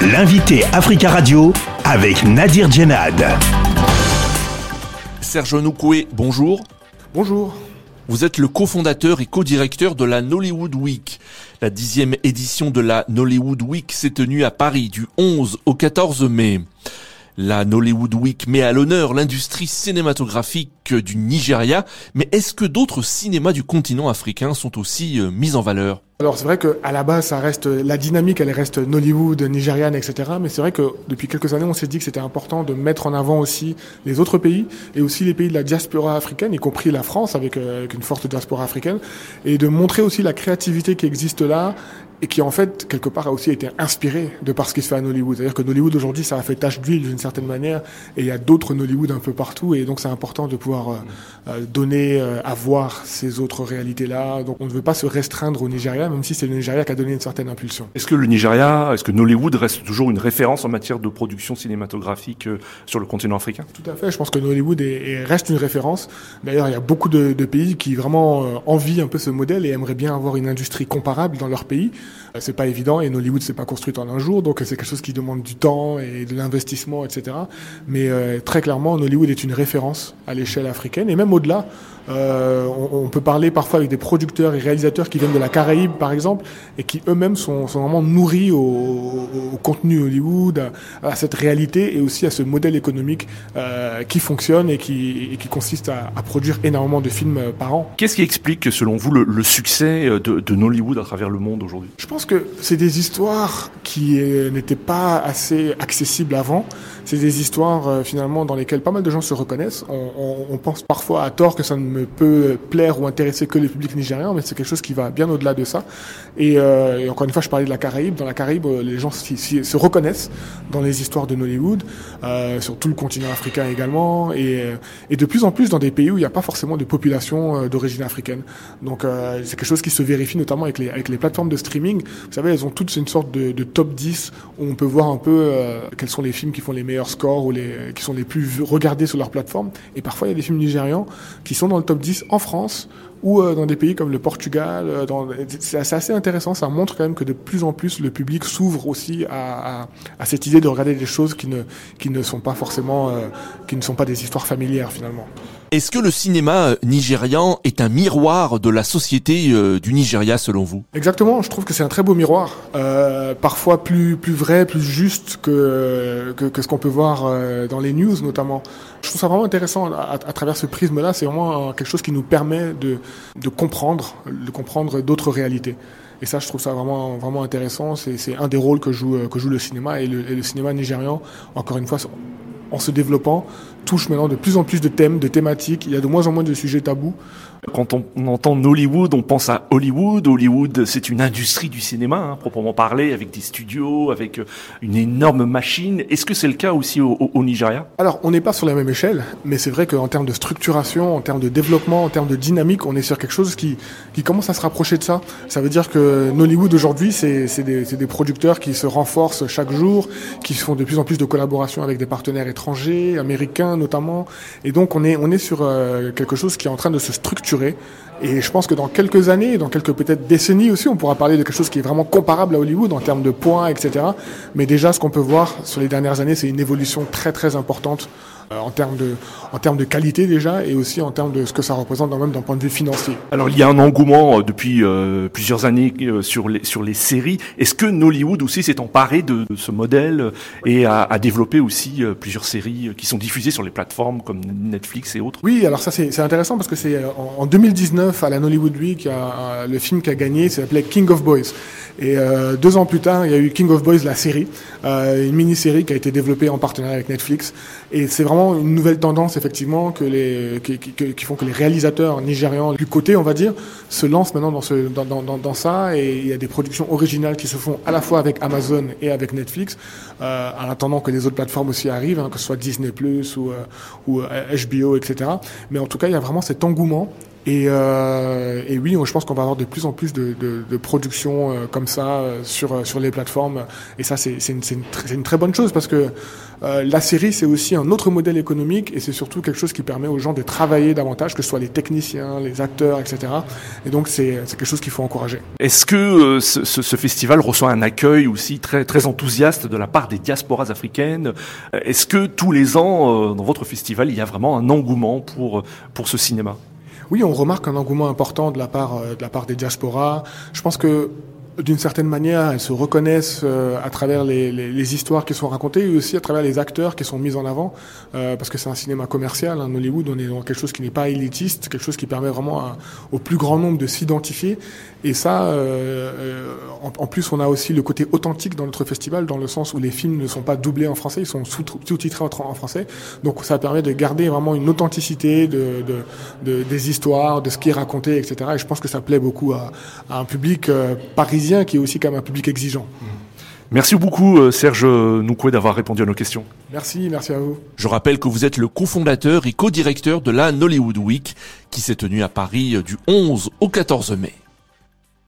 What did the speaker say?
L'invité Africa Radio avec Nadir Djenad. Serge Noukoué, bonjour. Bonjour. Vous êtes le cofondateur et co-directeur de la Nollywood Week. La dixième édition de la Nollywood Week s'est tenue à Paris du 11 au 14 mai. La Nollywood Week met à l'honneur l'industrie cinématographique du Nigeria, mais est-ce que d'autres cinémas du continent africain sont aussi euh, mis en valeur? Alors c'est vrai qu'à la base, ça reste la dynamique, elle reste Nollywood, nigériane, etc. Mais c'est vrai que depuis quelques années, on s'est dit que c'était important de mettre en avant aussi les autres pays et aussi les pays de la diaspora africaine, y compris la France avec, euh, avec une forte diaspora africaine, et de montrer aussi la créativité qui existe là et qui en fait quelque part a aussi été inspiré de par ce qui se fait à Nollywood. C'est-à-dire que Nollywood aujourd'hui ça a fait tache d'huile d'une certaine manière et il y a d'autres Nollywood un peu partout et donc c'est important de pouvoir euh, euh, donner euh, à voir ces autres réalités-là. Donc on ne veut pas se restreindre au Nigeria même si c'est le Nigeria qui a donné une certaine impulsion. Est-ce que le Nigeria, est-ce que Nollywood reste toujours une référence en matière de production cinématographique sur le continent africain? Tout à fait, je pense que Nollywood est, reste une référence. D'ailleurs il y a beaucoup de, de pays qui vraiment envient un peu ce modèle et aimeraient bien avoir une industrie comparable dans leur pays. Euh, c'est pas évident et Nollywood c'est pas construit en un jour, donc c'est quelque chose qui demande du temps et de l'investissement, etc. Mais euh, très clairement, Nollywood est une référence à l'échelle africaine et même au-delà. Euh, on, on, peut parler parfois avec des producteurs et réalisateurs qui viennent de la Caraïbe, par exemple, et qui eux-mêmes sont, sont, vraiment nourris au, au, contenu Hollywood, à, cette réalité et aussi à ce modèle économique euh, qui fonctionne et qui, et qui consiste à, à, produire énormément de films euh, par an. Qu'est-ce qui explique, selon vous, le, le succès de, de, Nollywood à travers le monde aujourd'hui? Je pense que c'est des histoires qui n'étaient pas assez accessibles avant. C'est des histoires euh, finalement dans lesquelles pas mal de gens se reconnaissent. On, on, on pense parfois à tort que ça ne peut plaire ou intéresser que le public nigérian, mais c'est quelque chose qui va bien au-delà de ça. Et, euh, encore une fois, je parlais de la Caraïbe. Dans la Caraïbe, euh, les gens se reconnaissent dans les histoires de Nollywood, euh, sur tout le continent africain également, et, de plus en plus dans des pays où il n'y a pas forcément de population d'origine africaine. Donc c'est quelque chose qui se vérifie notamment avec les, plateformes de streaming. Vous savez, elles ont toutes une sorte de, top 10 où on peut voir un peu quels sont les films qui font les meilleurs scores ou qui sont les plus regardés sur leur plateforme. Et parfois, il y a des films nigérians qui sont dans le top 10 en France ou euh, dans des pays comme le Portugal. Euh, c'est assez intéressant, ça montre quand même que de plus en plus le public s'ouvre aussi à, à, à, cette idée de regarder des choses qui ne, qui ne sont pas forcément, euh, qui ne sont pas des histoires familières finalement. Est-ce que le cinéma nigérian est un miroir de la société du Nigeria selon vous? Exactement, je trouve que c'est un très beau miroir, euh, parfois plus plus vrai, plus juste que que, que ce qu'on peut voir dans les news notamment. Je trouve ça vraiment intéressant à, à travers ce prisme-là. C'est vraiment quelque chose qui nous permet de, de comprendre, de comprendre d'autres réalités. Et ça, je trouve ça vraiment, vraiment intéressant. C'est un des rôles que joue, que joue le cinéma. Et le cinéma nigérian, encore une fois, en se développant, touche maintenant de plus en plus de thèmes, de thématiques. Il y a de moins en moins de sujets tabous. Quand on, on entend Nollywood, on pense à Hollywood. Hollywood, c'est une industrie du cinéma, hein, proprement parlé, avec des studios, avec une énorme machine. Est-ce que c'est le cas aussi au, au, au Nigeria? Alors, on n'est pas sur la même échelle, mais c'est vrai qu'en termes de structuration, en termes de développement, en termes de dynamique, on est sur quelque chose qui, qui commence à se rapprocher de ça. Ça veut dire que Nollywood aujourd'hui, c'est des, des producteurs qui se renforcent chaque jour, qui font de plus en plus de collaborations avec des partenaires étrangers, américains notamment. Et donc, on est, on est sur euh, quelque chose qui est en train de se structurer et je pense que dans quelques années, dans quelques peut-être décennies aussi, on pourra parler de quelque chose qui est vraiment comparable à Hollywood en termes de points, etc. Mais déjà, ce qu'on peut voir sur les dernières années, c'est une évolution très très importante en termes de en termes de qualité déjà et aussi en termes de ce que ça représente même d'un point de vue financier. Alors il y a un engouement depuis euh, plusieurs années euh, sur les sur les séries. Est-ce que Nollywood aussi s'est emparé de, de, ce modèle et a, a développé aussi euh, plusieurs séries qui sont diffusées sur les plateformes comme Netflix et autres? Oui, alors ça c'est intéressant parce que c'est en, en, 2019 à la Nollywood Week, le film qui a gagné s'appelait King of Boys. Et euh, deux ans plus tard, il y a eu King of Boys, la série, euh, une mini-série qui a été développée en partenariat avec Netflix. Et c'est vraiment une nouvelle tendance, effectivement, que les, qui, font que les réalisateurs nigérians du côté, on va dire, se lancent maintenant dans, ce, dans, dans, ça. Et il y a des productions originales qui se font à la fois avec Amazon et avec Netflix, euh, en attendant que les autres plateformes aussi arrivent, hein, que ce soit Disney Plus ou, euh, ou HBO, etc. Mais en tout cas, il y a vraiment cet engouement Et, euh, et oui, je pense qu'on va avoir de plus en plus de, de, de productions euh, comme ça euh, sur euh, sur les plateformes. Et ça, c'est une, une, tr- une très bonne chose parce que euh, la série, c'est aussi un autre modèle économique et c'est surtout quelque chose qui permet aux gens de travailler davantage, que ce soit les techniciens, les acteurs, etc. Et donc, c'est quelque chose qu'il faut encourager. Est-ce que euh, ce, ce- festival reçoit un accueil aussi très, très enthousiaste de la part des diasporas africaines? Est-ce que tous les ans, dans votre festival, il y a vraiment un engouement pour, pour ce cinéma? Oui, on remarque un engouement important de la part euh, de la part des diasporas. Je pense que d'une certaine manière, elles se reconnaissent euh, à travers les, les, les histoires qui sont racontées et aussi à travers les acteurs qui sont mis en avant, euh, parce que c'est un cinéma commercial. En Hollywood, on est dans quelque chose qui n'est pas élitiste, quelque chose qui permet vraiment à- au plus grand nombre de s'identifier. Et ça, euh, euh, en, en plus, on a aussi le côté authentique dans notre festival, dans le sens où les films ne sont pas doublés en français, ils sont sous- sous-titrés en, français. Donc ça permet de garder vraiment une authenticité de, de, de- des histoires, de ce qui est raconté, etc. Et je pense que ça plaît beaucoup à, à un public euh, parisien qui est aussi quand même un public exigeant. Merci beaucoup, euh, Serge Noukoué, d'avoir répondu à nos questions. Merci, merci à vous. Je rappelle que vous êtes le cofondateur et co-directeur de la Nollywood Week qui s'est tenue à Paris du 11 au 14 mai.